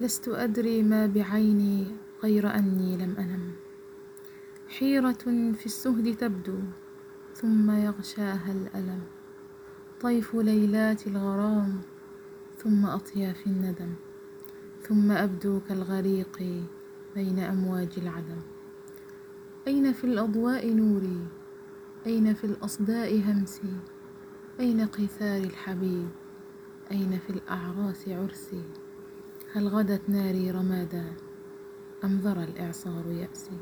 لست أدري ما بعيني غير أني لم أنم. حيرة في السهد تبدو ثم يغشاها الألم. طيف ليلات الغرام ثم أطياف الندم. ثم أبدو كالغريق بين أمواج العدم. أين في الأضواء نوري؟ أين في الأصداء همسي؟ أين قيثار الحبيب؟ أين في الأعراس عرسي؟ هل غدت ناري رمادا أم ذرى الإعصار يأسي